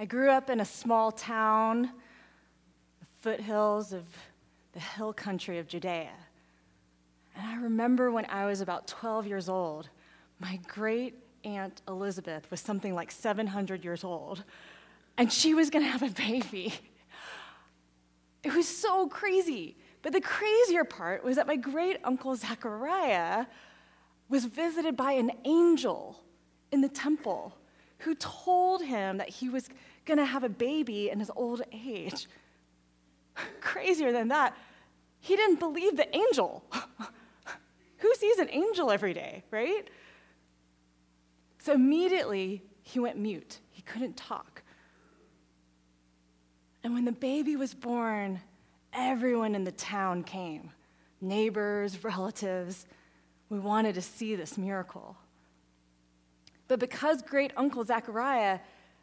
I grew up in a small town, the foothills of the hill country of Judea. And I remember when I was about 12 years old, my great aunt Elizabeth was something like 700 years old, and she was going to have a baby. It was so crazy. But the crazier part was that my great uncle Zechariah was visited by an angel in the temple who told him that he was going to have a baby in his old age. Crazier than that, he didn't believe the angel. Who sees an angel every day, right? So immediately he went mute. He couldn't talk. And when the baby was born, everyone in the town came neighbors, relatives. We wanted to see this miracle. But because great uncle Zechariah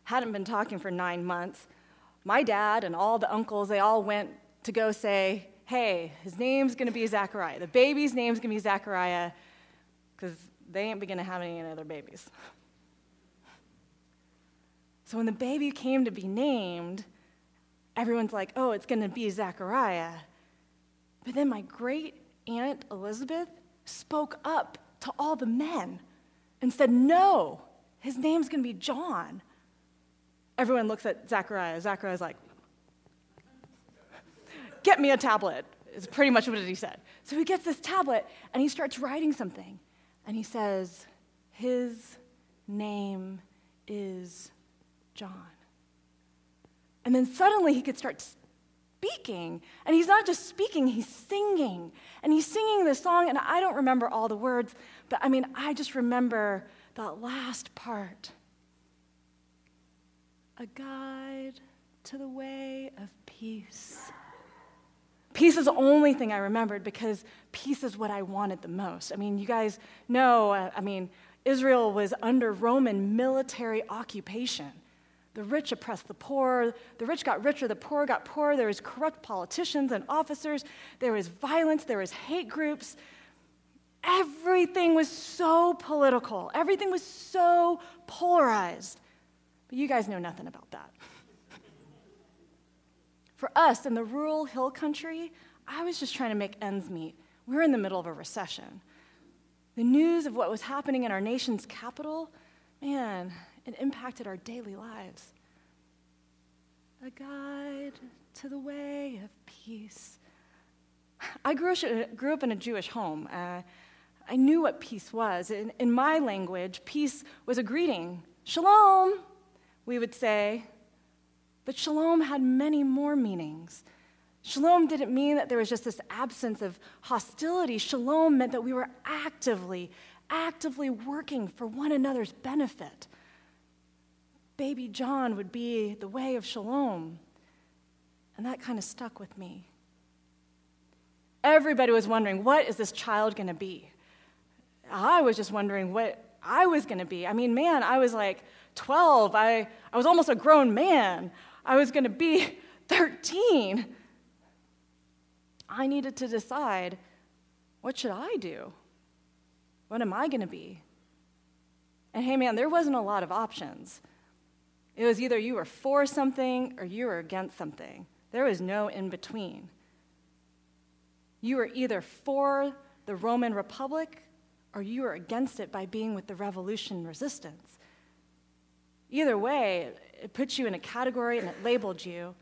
hadn't been talking for nine months, my dad and all the uncles, they all went to go say, hey, his name's gonna be Zechariah. The baby's name's gonna be Zachariah because they ain't gonna have any other babies. So when the baby came to be named, everyone's like, oh, it's gonna be Zachariah. But then my great aunt Elizabeth spoke up to all the men and said, No, his name's going to be John. Everyone looks at Zachariah. Zachariah's like, Get me a tablet, is pretty much what he said. So he gets this tablet and he starts writing something. And he says, His name is John. And then suddenly he could start speaking. And he's not just speaking, he's singing. And he's singing this song, and I don't remember all the words, but I mean, I just remember that last part a guide to the way of peace. Peace is the only thing I remembered because peace is what I wanted the most. I mean, you guys know, uh, I mean, Israel was under Roman military occupation. The rich oppressed the poor. The rich got richer. The poor got poorer. There was corrupt politicians and officers. There was violence. There was hate groups. Everything was so political. Everything was so polarized. But you guys know nothing about that. For us in the rural hill country, I was just trying to make ends meet. We were in the middle of a recession. The news of what was happening in our nation's capital, man, it impacted our daily lives. A guide to the way of peace. I grew, grew up in a Jewish home. Uh, I knew what peace was. In, in my language, peace was a greeting. Shalom, we would say. But shalom had many more meanings. Shalom didn't mean that there was just this absence of hostility. Shalom meant that we were actively, actively working for one another's benefit baby John would be the way of shalom. And that kind of stuck with me. Everybody was wondering, what is this child going to be? I was just wondering what I was going to be. I mean, man, I was like 12. I, I was almost a grown man. I was going to be 13. I needed to decide what should I do? What am I going to be? And hey, man, there wasn't a lot of options. It was either you were for something or you were against something. There was no in between. You were either for the Roman Republic or you were against it by being with the revolution resistance. Either way, it puts you in a category and it labeled you.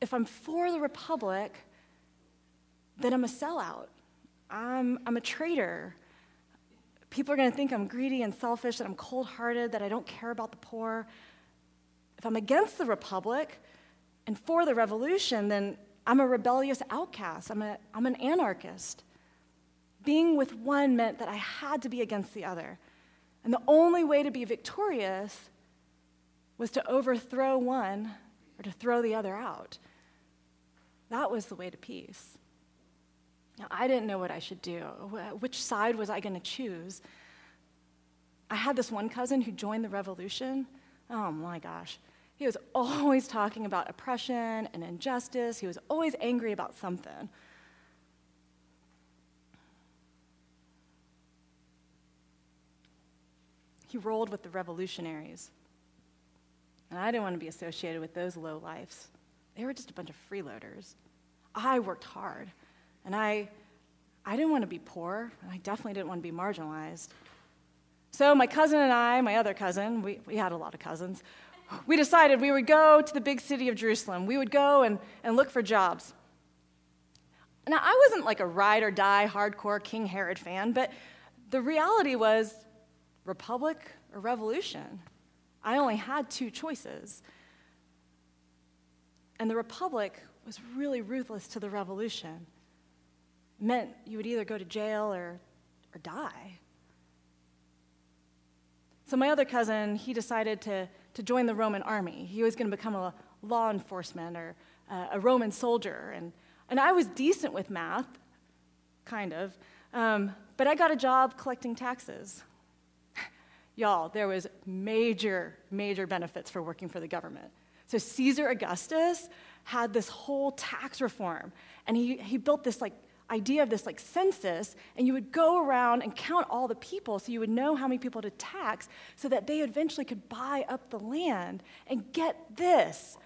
If I'm for the Republic, then I'm a sellout. I'm, I'm a traitor. People are going to think I'm greedy and selfish, that I'm cold hearted, that I don't care about the poor. If I'm against the republic and for the revolution, then I'm a rebellious outcast. I'm, a, I'm an anarchist. Being with one meant that I had to be against the other. And the only way to be victorious was to overthrow one or to throw the other out. That was the way to peace. Now, I didn't know what I should do. Which side was I going to choose? I had this one cousin who joined the revolution. Oh my gosh. He was always talking about oppression and injustice. He was always angry about something. He rolled with the revolutionaries. And I didn't want to be associated with those low lives. They were just a bunch of freeloaders. I worked hard, and I, I didn't want to be poor, and I definitely didn't want to be marginalized. So my cousin and I, my other cousin, we, we had a lot of cousins, we decided we would go to the big city of Jerusalem. We would go and, and look for jobs. Now, I wasn't like a ride or die hardcore King Herod fan, but the reality was republic or revolution. I only had two choices. And the republic was really ruthless to the revolution. It meant you would either go to jail or, or die. So my other cousin, he decided to, to join the Roman army. He was going to become a law enforcement or uh, a Roman soldier. And, and I was decent with math, kind of, um, but I got a job collecting taxes. Y'all, there was major, major benefits for working for the government. So Caesar Augustus had this whole tax reform, and he, he built this like idea of this like census, and you would go around and count all the people so you would know how many people to tax so that they eventually could buy up the land. And get this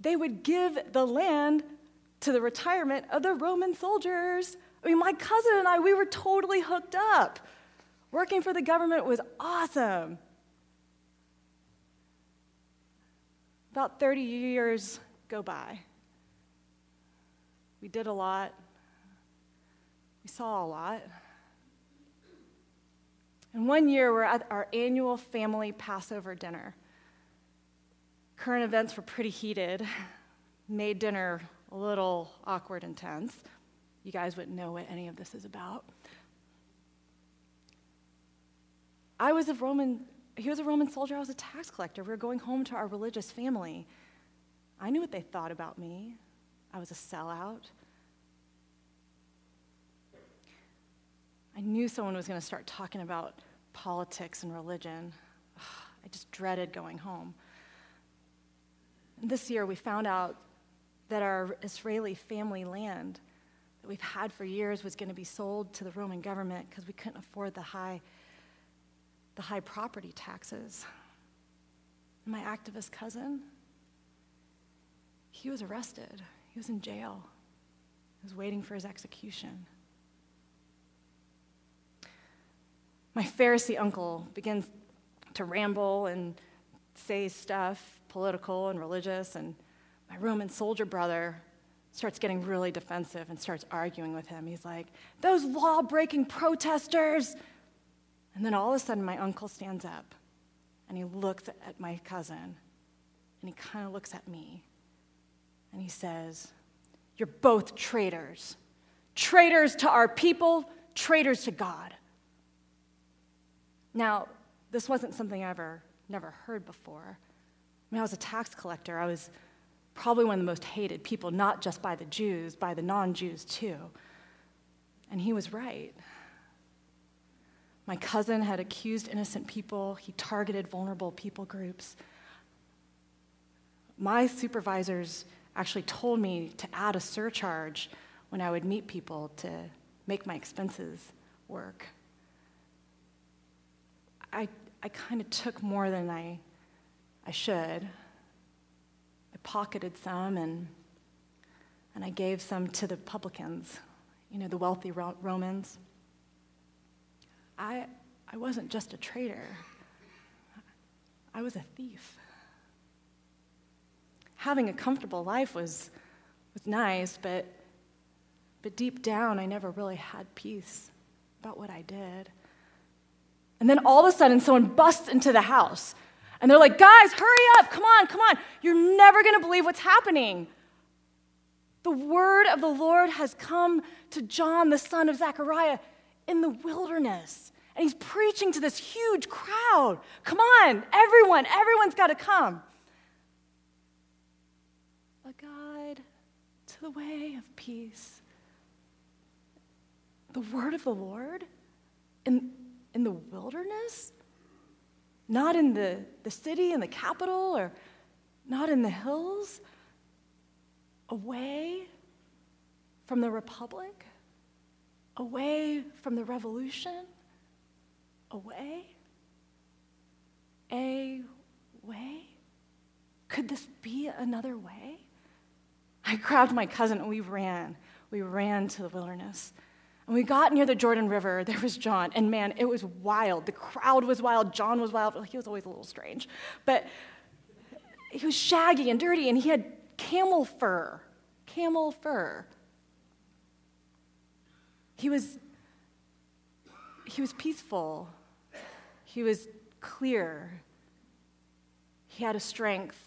they would give the land to the retirement of the Roman soldiers. I mean, my cousin and I, we were totally hooked up. Working for the government was awesome. About 30 years go by. We did a lot. We saw a lot. And one year, we're at our annual family Passover dinner. Current events were pretty heated, made dinner a little awkward and tense. You guys wouldn't know what any of this is about. I was a Roman, he was a Roman soldier, I was a tax collector. We were going home to our religious family. I knew what they thought about me. I was a sellout. I knew someone was going to start talking about politics and religion. I just dreaded going home. This year, we found out that our Israeli family land that we've had for years was going to be sold to the Roman government because we couldn't afford the high, the high property taxes. My activist cousin, he was arrested. He was in jail. He was waiting for his execution. my Pharisee uncle begins to ramble and say stuff political and religious, and my Roman soldier brother starts getting really defensive and starts arguing with him. He's like, Those law breaking protesters! And then all of a sudden, my uncle stands up and he looks at my cousin and he kind of looks at me and he says, You're both traitors. Traitors to our people, traitors to God. Now, this wasn't something I ever never heard before. I mean, I was a tax collector. I was probably one of the most hated people, not just by the Jews, by the non Jews too. And he was right. My cousin had accused innocent people, he targeted vulnerable people groups. My supervisors actually told me to add a surcharge when I would meet people to make my expenses work. I, I kind of took more than I, I should. I pocketed some and, and I gave some to the publicans, you know, the wealthy Romans. I, I wasn't just a traitor, I was a thief. Having a comfortable life was, was nice, but, but deep down, I never really had peace about what I did. And then all of a sudden, someone busts into the house. And they're like, guys, hurry up, come on, come on. You're never going to believe what's happening. The word of the Lord has come to John, the son of Zechariah, in the wilderness. And he's preaching to this huge crowd. Come on, everyone, everyone's got to come. A guide to the way of peace. The word of the Lord in in the wilderness, not in the, the city and the capital, or not in the hills, away from the republic, away from the revolution, away, a way. Could this be another way? I grabbed my cousin and we ran. We ran to the wilderness. And we got near the Jordan River. There was John. And man, it was wild. The crowd was wild. John was wild. He was always a little strange. But he was shaggy and dirty, and he had camel fur. Camel fur. He was, he was peaceful. He was clear. He had a strength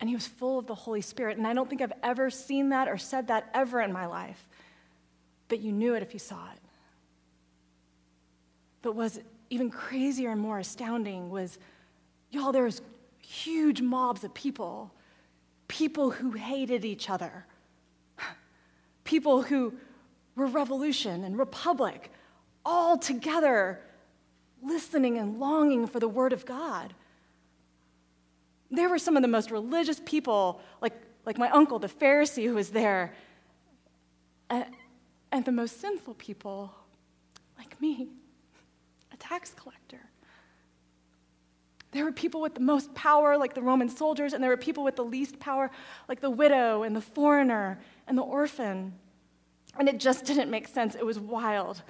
and he was full of the Holy Spirit. And I don't think I've ever seen that or said that ever in my life. But you knew it if you saw it. But was even crazier and more astounding was, y'all, there was huge mobs of people, people who hated each other, people who were revolution and republic, all together listening and longing for the word of God. There were some of the most religious people, like, like my uncle, the Pharisee, who was there, and, and the most sinful people, like me, a tax collector. There were people with the most power, like the Roman soldiers, and there were people with the least power, like the widow and the foreigner and the orphan. And it just didn't make sense. It was wild.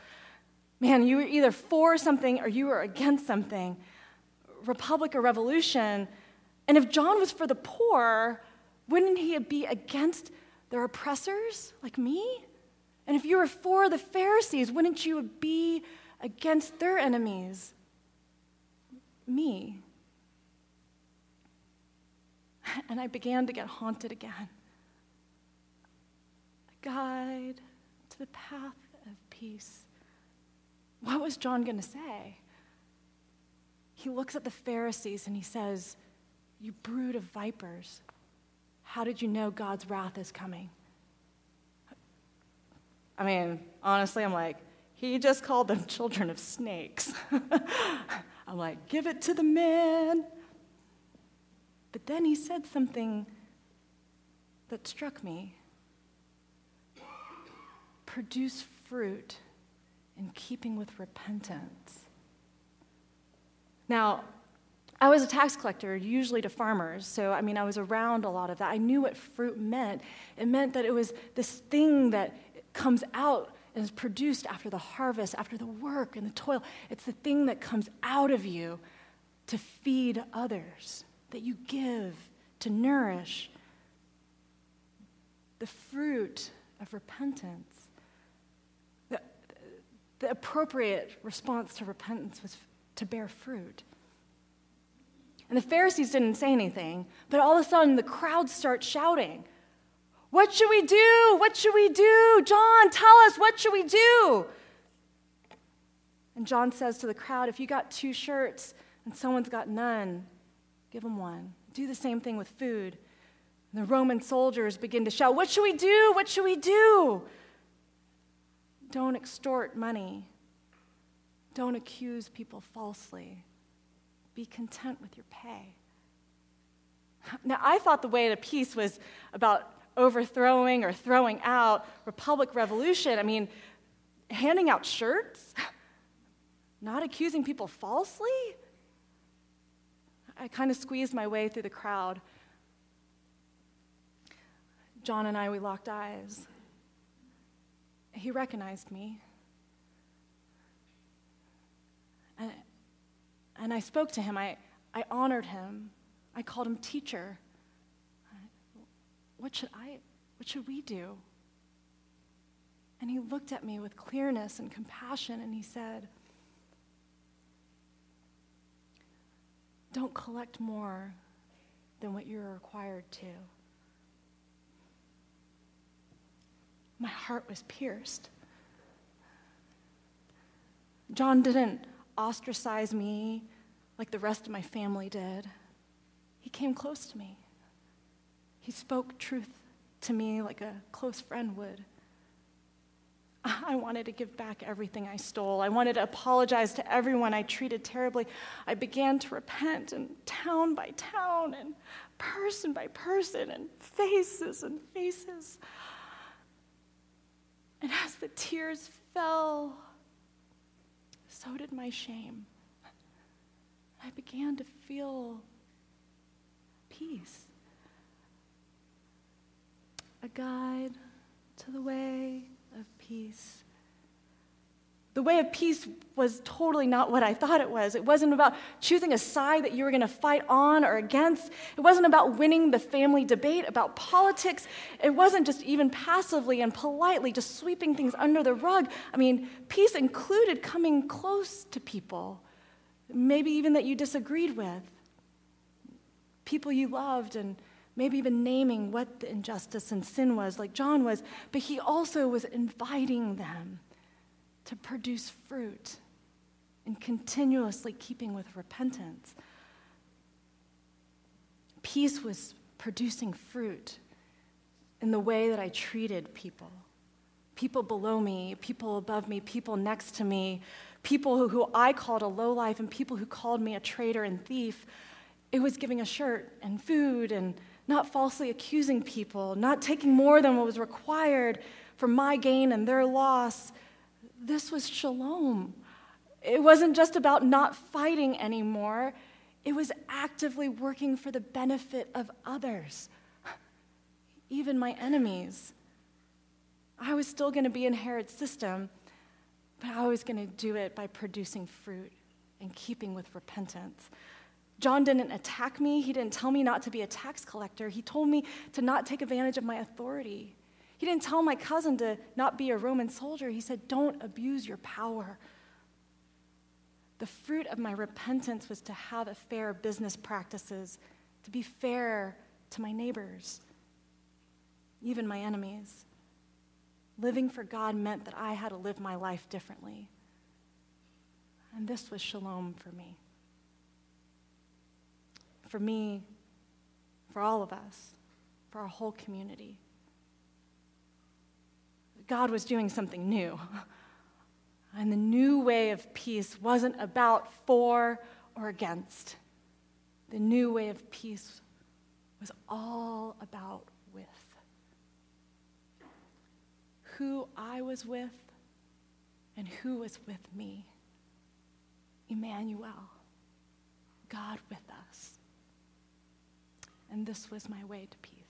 Man, you were either for something or you were against something. Republic or revolution, and if John was for the poor, wouldn't he be against their oppressors like me? And if you were for the Pharisees, wouldn't you be against their enemies? Me. And I began to get haunted again. A guide to the path of peace. What was John going to say? He looks at the Pharisees and he says, you brood of vipers, how did you know God's wrath is coming? I mean, honestly, I'm like, he just called them children of snakes. I'm like, give it to the man. But then he said something that struck me produce fruit in keeping with repentance. Now, I was a tax collector, usually to farmers. So, I mean, I was around a lot of that. I knew what fruit meant. It meant that it was this thing that comes out and is produced after the harvest, after the work and the toil. It's the thing that comes out of you to feed others, that you give, to nourish. The fruit of repentance. The, the appropriate response to repentance was to bear fruit. And the Pharisees didn't say anything, but all of a sudden the crowd starts shouting, What should we do? What should we do? John, tell us, what should we do? And John says to the crowd, If you got two shirts and someone's got none, give them one. Do the same thing with food. And the Roman soldiers begin to shout, What should we do? What should we do? Don't extort money. Don't accuse people falsely. Be content with your pay. Now, I thought the way to peace was about overthrowing or throwing out Republic Revolution. I mean, handing out shirts, not accusing people falsely. I kind of squeezed my way through the crowd. John and I, we locked eyes. He recognized me. And and I spoke to him. I, I honored him. I called him teacher. What should I, what should we do? And he looked at me with clearness and compassion and he said, Don't collect more than what you're required to. My heart was pierced. John didn't ostracize me like the rest of my family did. He came close to me. He spoke truth to me like a close friend would. I wanted to give back everything I stole. I wanted to apologize to everyone I treated terribly. I began to repent, and town by town, and person by person, and faces and faces. And as the tears fell, so did my shame. I began to feel peace. A guide to the way of peace. The way of peace was totally not what I thought it was. It wasn't about choosing a side that you were going to fight on or against. It wasn't about winning the family debate about politics. It wasn't just even passively and politely just sweeping things under the rug. I mean, peace included coming close to people, maybe even that you disagreed with, people you loved, and maybe even naming what the injustice and sin was, like John was, but he also was inviting them to produce fruit and continuously keeping with repentance. Peace was producing fruit in the way that I treated people people below me, people above me, people next to me, people who, who I called a lowlife, and people who called me a traitor and thief. It was giving a shirt and food and not falsely accusing people, not taking more than what was required for my gain and their loss, this was shalom. It wasn't just about not fighting anymore, it was actively working for the benefit of others, even my enemies. I was still going to be in Herod's system, but I was going to do it by producing fruit and keeping with repentance. John didn't attack me. He didn't tell me not to be a tax collector. He told me to not take advantage of my authority. He didn't tell my cousin to not be a Roman soldier. He said, Don't abuse your power. The fruit of my repentance was to have a fair business practices, to be fair to my neighbors, even my enemies. Living for God meant that I had to live my life differently. And this was shalom for me. For me, for all of us, for our whole community. God was doing something new. And the new way of peace wasn't about for or against. The new way of peace was all about with. Who I was with and who was with me. Emmanuel, God with us. And this was my way to peace.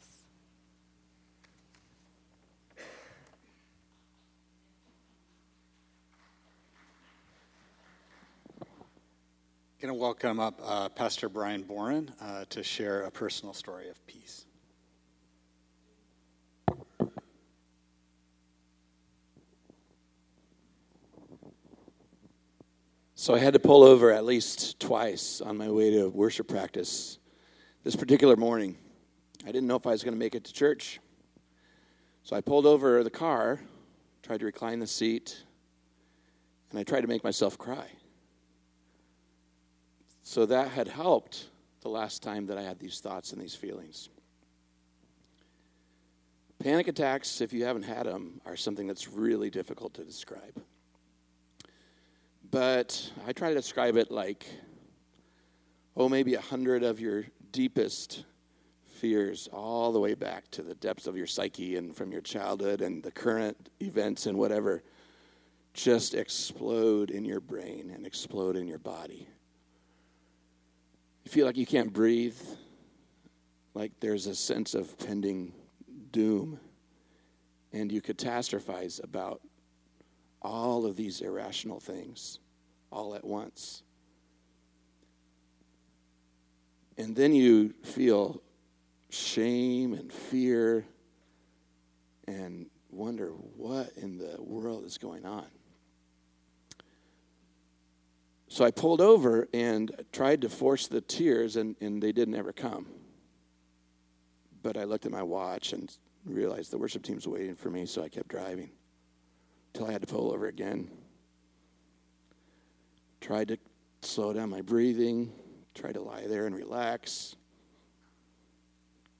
I'm going to welcome up uh, Pastor Brian Boren uh, to share a personal story of peace. So I had to pull over at least twice on my way to worship practice. This particular morning, I didn't know if I was going to make it to church. So I pulled over the car, tried to recline the seat, and I tried to make myself cry. So that had helped the last time that I had these thoughts and these feelings. Panic attacks, if you haven't had them, are something that's really difficult to describe. But I try to describe it like, oh, maybe a hundred of your deepest fears, all the way back to the depths of your psyche and from your childhood and the current events and whatever, just explode in your brain and explode in your body. You feel like you can't breathe, like there's a sense of pending doom, and you catastrophize about all of these irrational things all at once. And then you feel shame and fear and wonder what in the world is going on. So I pulled over and tried to force the tears, and, and they didn't ever come. But I looked at my watch and realized the worship team's waiting for me, so I kept driving until I had to pull over again. Tried to slow down my breathing, tried to lie there and relax.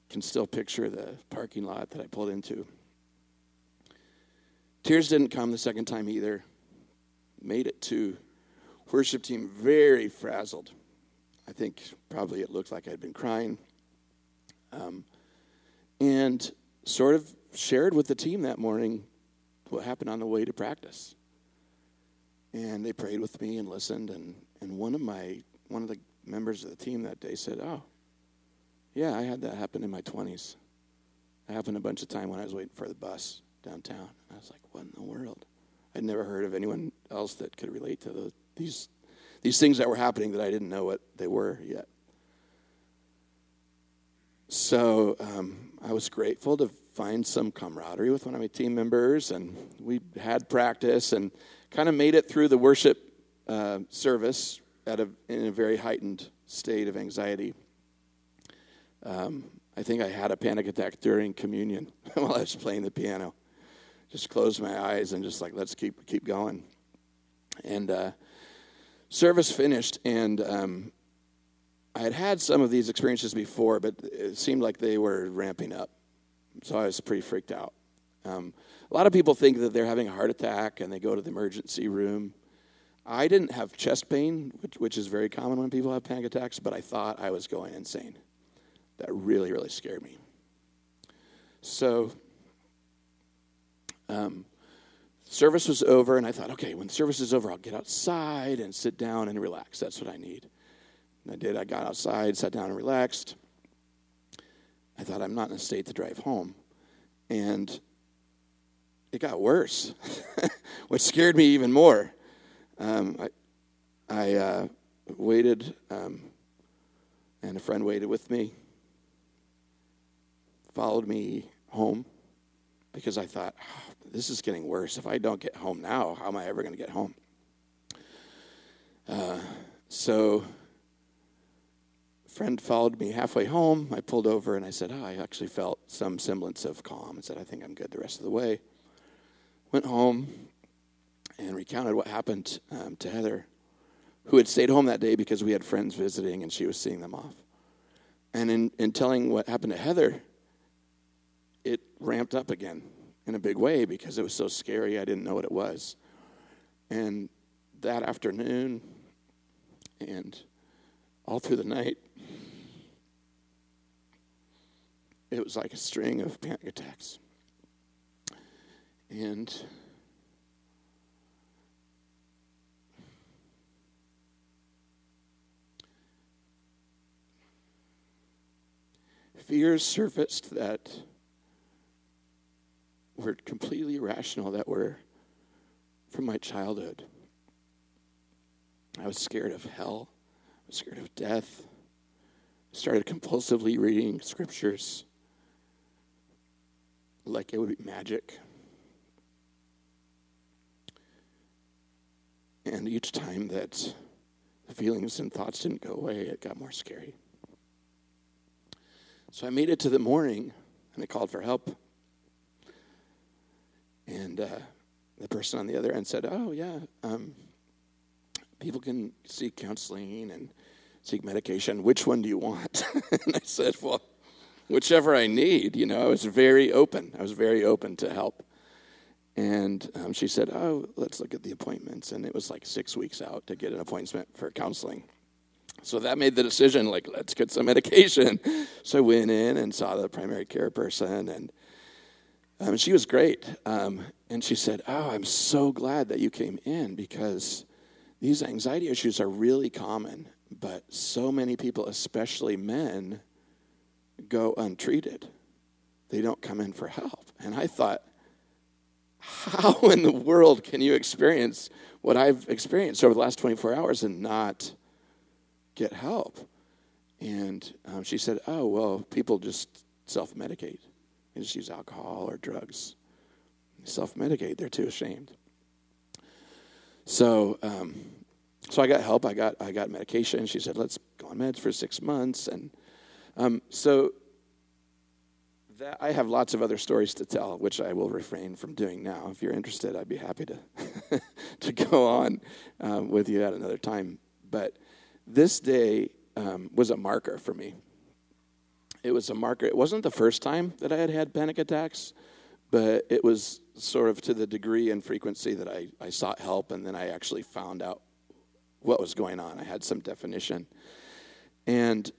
Can still picture the parking lot that I pulled into. Tears didn't come the second time either. Made it to worship team very frazzled. I think probably it looked like I'd been crying. Um, and sort of shared with the team that morning what happened on the way to practice. And they prayed with me and listened. And, and one of my one of the members of the team that day said, Oh, yeah, I had that happen in my 20s. It happened a bunch of time when I was waiting for the bus downtown. I was like, What in the world? I'd never heard of anyone else that could relate to the, these, these things that were happening that I didn't know what they were yet. So um, I was grateful to find some camaraderie with one of my team members, and we had practice and kind of made it through the worship uh, service at a, in a very heightened state of anxiety. Um, I think I had a panic attack during communion while I was playing the piano. Just closed my eyes and just like, let's keep keep going. And uh, service finished, and um, I had had some of these experiences before, but it seemed like they were ramping up. So I was pretty freaked out. Um, a lot of people think that they're having a heart attack and they go to the emergency room. I didn't have chest pain, which, which is very common when people have panic attacks, but I thought I was going insane. That really, really scared me. So, um, service was over, and I thought, okay, when service is over, I'll get outside and sit down and relax. That's what I need. And I did. I got outside, sat down, and relaxed. I thought, I'm not in a state to drive home. And it got worse, which scared me even more. Um, I, I uh, waited, um, and a friend waited with me, followed me home because I thought, oh, this is getting worse. If I don't get home now, how am I ever going to get home? Uh, so, friend followed me halfway home. I pulled over and I said, oh, I actually felt some semblance of calm and said, I think I'm good the rest of the way. Went home and recounted what happened um, to Heather, who had stayed home that day because we had friends visiting and she was seeing them off. And in, in telling what happened to Heather, it ramped up again in a big way because it was so scary. I didn't know what it was. And that afternoon and all through the night, it was like a string of panic attacks. And fears surfaced that were completely irrational, that were from my childhood. I was scared of hell, I was scared of death. I started compulsively reading scriptures like it would be magic. And each time that the feelings and thoughts didn't go away, it got more scary. So I made it to the morning and I called for help. And uh, the person on the other end said, Oh, yeah, um, people can seek counseling and seek medication. Which one do you want? and I said, Well, whichever I need. You know, I was very open. I was very open to help. And um, she said, Oh, let's look at the appointments. And it was like six weeks out to get an appointment for counseling. So that made the decision like, let's get some medication. So I went in and saw the primary care person, and um, she was great. Um, and she said, Oh, I'm so glad that you came in because these anxiety issues are really common, but so many people, especially men, go untreated. They don't come in for help. And I thought, how in the world can you experience what I've experienced over the last 24 hours and not get help? And um, she said, Oh, well, people just self medicate. They just use alcohol or drugs. Self medicate. They're too ashamed. So, um, so I got help. I got I got medication. She said, "Let's go on meds for six months." And um, so that, I have lots of other stories to tell, which I will refrain from doing now. If you're interested, I'd be happy to to go on um, with you at another time. But this day um, was a marker for me. It was a marker. It wasn't the first time that I had had panic attacks, but it was sort of to the degree and frequency that I, I sought help, and then I actually found out what was going on. I had some definition. And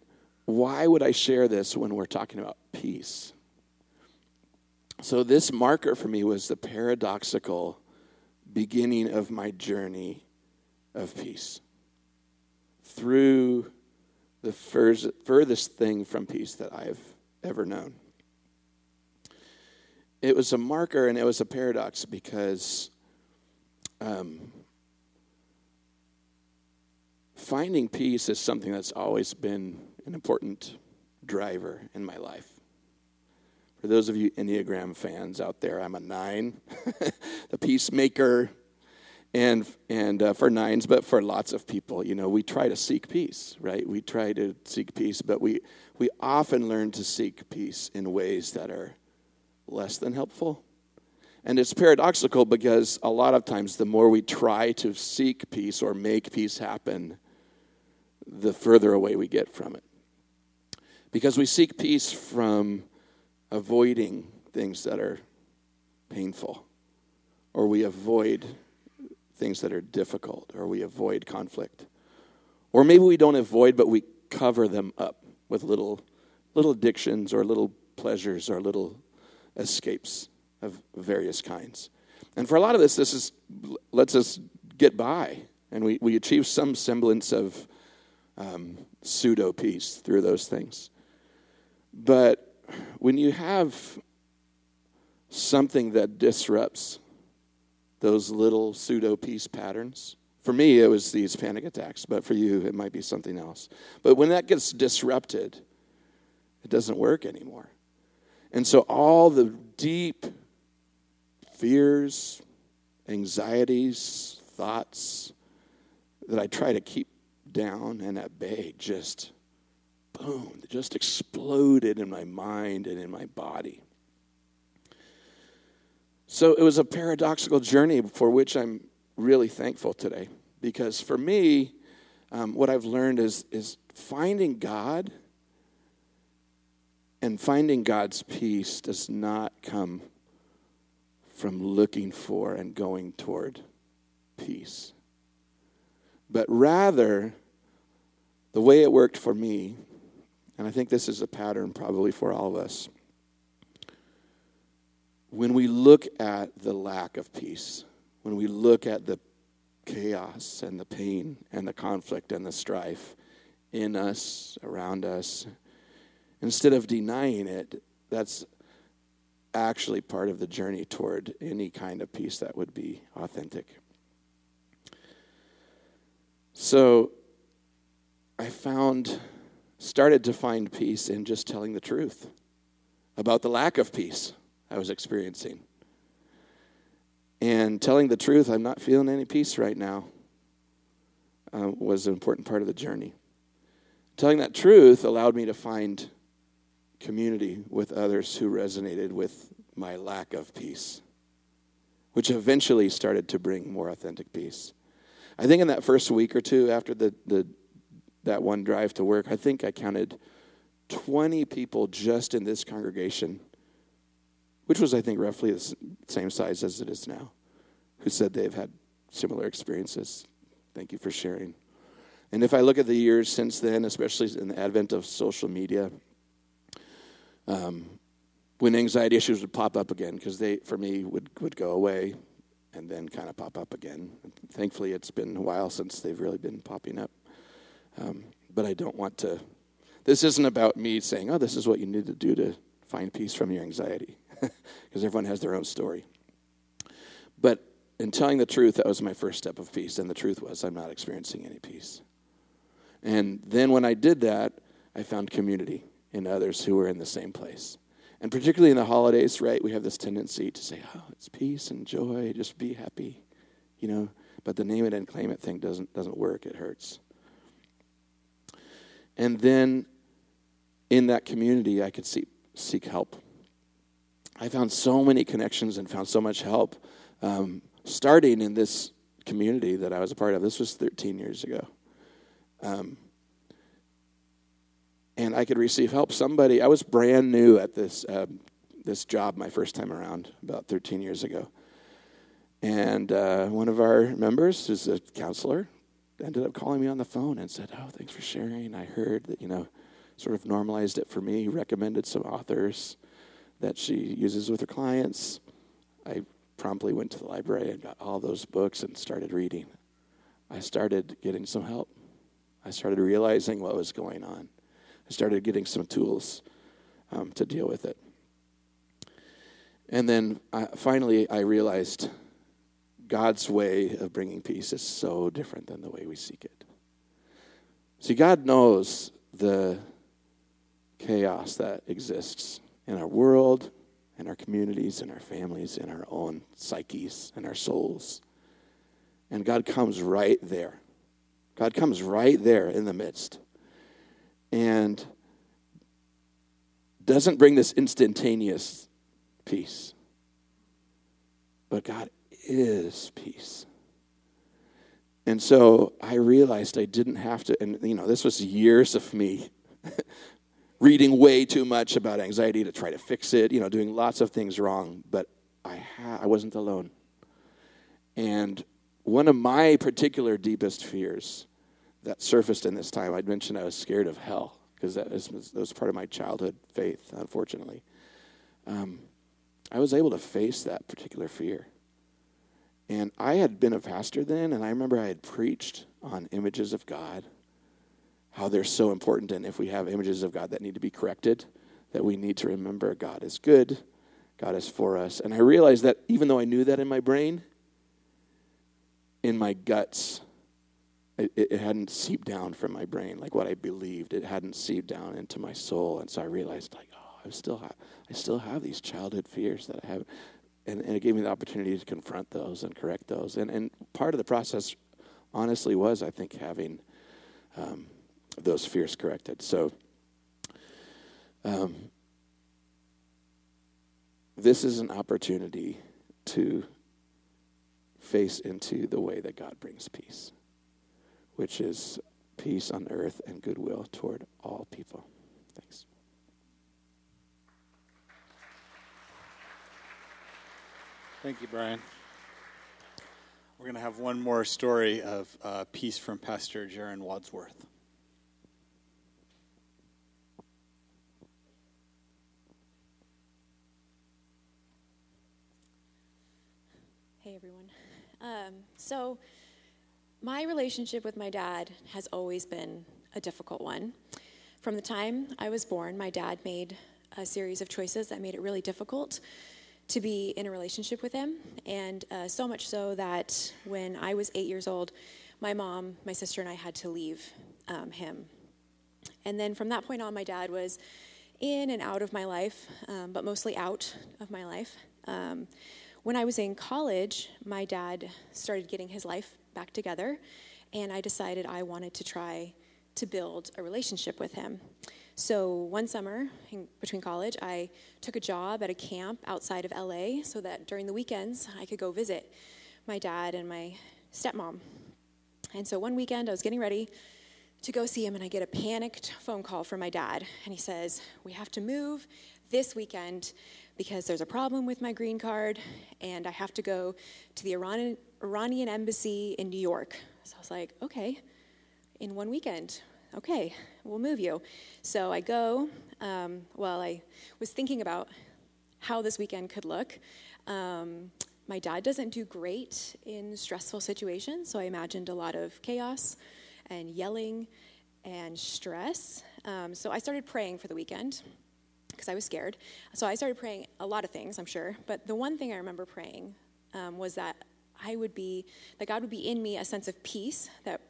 why would I share this when we're talking about peace? So, this marker for me was the paradoxical beginning of my journey of peace. Through the furthest thing from peace that I've ever known. It was a marker and it was a paradox because um, finding peace is something that's always been an important driver in my life. For those of you Enneagram fans out there, I'm a nine, the peacemaker. And, and uh, for nines, but for lots of people, you know, we try to seek peace, right? We try to seek peace, but we, we often learn to seek peace in ways that are less than helpful. And it's paradoxical because a lot of times the more we try to seek peace or make peace happen, the further away we get from it. Because we seek peace from avoiding things that are painful, or we avoid things that are difficult, or we avoid conflict. Or maybe we don't avoid, but we cover them up with little, little addictions or little pleasures or little escapes of various kinds. And for a lot of this, this is lets us get by, and we, we achieve some semblance of um, pseudo peace through those things. But when you have something that disrupts those little pseudo peace patterns, for me, it was these panic attacks, but for you, it might be something else. But when that gets disrupted, it doesn't work anymore. And so all the deep fears, anxieties, thoughts that I try to keep down and at bay just boom, just exploded in my mind and in my body. So it was a paradoxical journey for which I'm really thankful today. Because for me, um, what I've learned is, is finding God and finding God's peace does not come from looking for and going toward peace. But rather, the way it worked for me, and I think this is a pattern probably for all of us, when we look at the lack of peace, when we look at the chaos and the pain and the conflict and the strife in us, around us, Instead of denying it, that's actually part of the journey toward any kind of peace that would be authentic. So I found, started to find peace in just telling the truth about the lack of peace I was experiencing. And telling the truth, I'm not feeling any peace right now, uh, was an important part of the journey. Telling that truth allowed me to find community with others who resonated with my lack of peace, which eventually started to bring more authentic peace. I think in that first week or two after the, the that one drive to work, I think I counted 20 people just in this congregation, which was, I think, roughly the same size as it is now, who said they've had similar experiences. Thank you for sharing. And if I look at the years since then, especially in the advent of social media, um, when anxiety issues would pop up again, because they, for me, would, would go away and then kind of pop up again. Thankfully, it's been a while since they've really been popping up. Um, but I don't want to. This isn't about me saying, oh, this is what you need to do to find peace from your anxiety, because everyone has their own story. But in telling the truth, that was my first step of peace. And the truth was, I'm not experiencing any peace. And then when I did that, I found community in others who were in the same place. And particularly in the holidays, right, we have this tendency to say, oh, it's peace and joy, just be happy, you know. But the name it and claim it thing doesn't, doesn't work, it hurts. And then in that community, I could see, seek help. I found so many connections and found so much help um, starting in this community that I was a part of. This was 13 years ago. Um, and I could receive help. Somebody, I was brand new at this uh, this job my first time around about 13 years ago, and uh, one of our members, who's a counselor, ended up calling me on the phone and said, "Oh, thanks for sharing. I heard that you know, sort of normalized it for me. Recommended some authors that she uses with her clients." I promptly went to the library and got all those books and started reading. I started getting some help. I started realizing what was going on. I started getting some tools um, to deal with it. And then uh, finally, I realized God's way of bringing peace is so different than the way we seek it. See, God knows the chaos that exists in our world, in our communities, in our families, in our own psyches, and our souls. And God comes right there. God comes right there in the midst. And doesn't bring this instantaneous peace. But God is peace. And so I realized I didn't have to, and you know, this was years of me reading way too much about anxiety to try to fix it, you know, doing lots of things wrong, but I, ha- I wasn't alone. And one of my particular deepest fears that surfaced in this time, I'd mentioned I was scared of hell because that was, that was part of my childhood faith, unfortunately. Um, I was able to face that particular fear. And I had been a pastor then, and I remember I had preached on images of God, how they're so important. And if we have images of God that need to be corrected, that we need to remember God is good, God is for us. And I realized that even though I knew that in my brain, in my guts, it, it, hadn't seeped down from my brain like what I believed. It hadn't seeped down into my soul, and so I realized like, oh, I still have, I still have these childhood fears that I have, and, and it gave me the opportunity to confront those and correct those. And and part of the process, honestly, was I think having um, those fears corrected. So. Um, this is an opportunity to face into the way that God brings peace which is peace on earth and goodwill toward all people. Thanks. Thank you, Brian. We're going to have one more story of uh, peace from Pastor Jaron Wadsworth. Hey, everyone. Um, so, my relationship with my dad has always been a difficult one. From the time I was born, my dad made a series of choices that made it really difficult to be in a relationship with him. And uh, so much so that when I was eight years old, my mom, my sister, and I had to leave um, him. And then from that point on, my dad was in and out of my life, um, but mostly out of my life. Um, when I was in college, my dad started getting his life back together, and I decided I wanted to try to build a relationship with him. So one summer in, between college, I took a job at a camp outside of LA so that during the weekends I could go visit my dad and my stepmom. And so one weekend I was getting ready to go see him, and I get a panicked phone call from my dad. And he says, We have to move this weekend because there's a problem with my green card, and I have to go to the Iran- Iranian embassy in New York. So I was like, okay, in one weekend. Okay, we'll move you. So I go. Um, well, I was thinking about how this weekend could look. Um, my dad doesn't do great in stressful situations, so I imagined a lot of chaos and yelling and stress. Um, so I started praying for the weekend because I was scared. So I started praying a lot of things, I'm sure. But the one thing I remember praying um, was that I would be, that God would be in me a sense of peace, that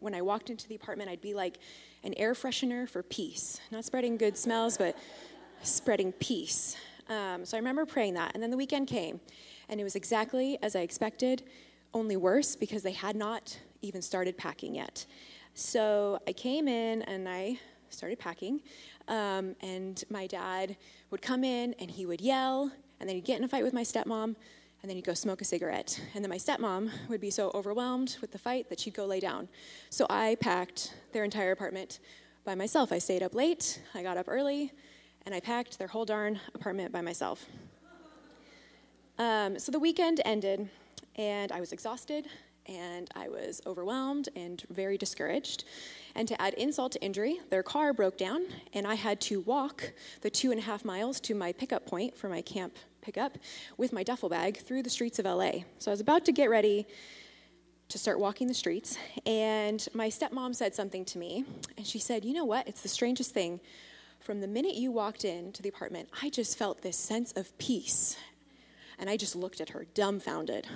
when I walked into the apartment, I'd be like an air freshener for peace. Not spreading good smells, but spreading peace. Um, so I remember praying that. And then the weekend came, and it was exactly as I expected, only worse because they had not even started packing yet. So I came in and I started packing, um, and my dad would come in and he would yell, and then he'd get in a fight with my stepmom, and then he'd go smoke a cigarette. And then my stepmom would be so overwhelmed with the fight that she'd go lay down. So I packed their entire apartment by myself. I stayed up late, I got up early, and I packed their whole darn apartment by myself. Um, so the weekend ended, and I was exhausted, and I was overwhelmed and very discouraged. And to add insult to injury, their car broke down, and I had to walk the two and a half miles to my pickup point for my camp pickup with my duffel bag through the streets of LA. So I was about to get ready to start walking the streets. And my stepmom said something to me, and she said, You know what? It's the strangest thing. From the minute you walked into the apartment, I just felt this sense of peace. And I just looked at her, dumbfounded.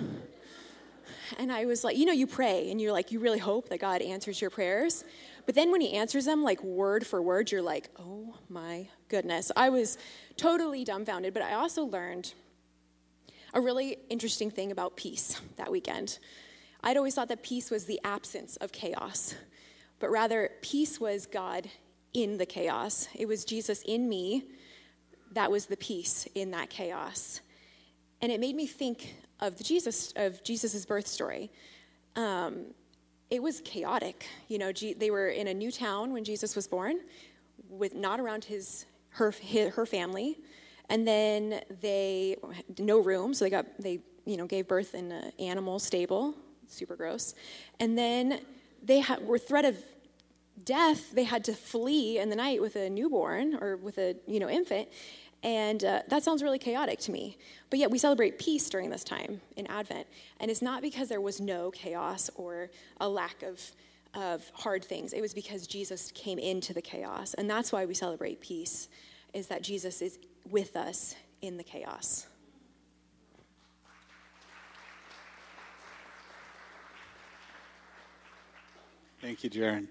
And I was like, you know, you pray and you're like, you really hope that God answers your prayers. But then when He answers them, like word for word, you're like, oh my goodness. I was totally dumbfounded, but I also learned a really interesting thing about peace that weekend. I'd always thought that peace was the absence of chaos, but rather, peace was God in the chaos. It was Jesus in me that was the peace in that chaos. And it made me think of the Jesus of Jesus's birth story. Um, it was chaotic. You know, G- they were in a new town when Jesus was born, with not around his her his, her family, and then they no room, so they got they you know gave birth in an animal stable, super gross, and then they ha- were threat of death. They had to flee in the night with a newborn or with a you know infant, and uh, that sounds really chaotic to me. But yet we celebrate peace during this time in Advent. And it's not because there was no chaos or a lack of, of hard things. It was because Jesus came into the chaos. And that's why we celebrate peace, is that Jesus is with us in the chaos. Thank you, Jaron.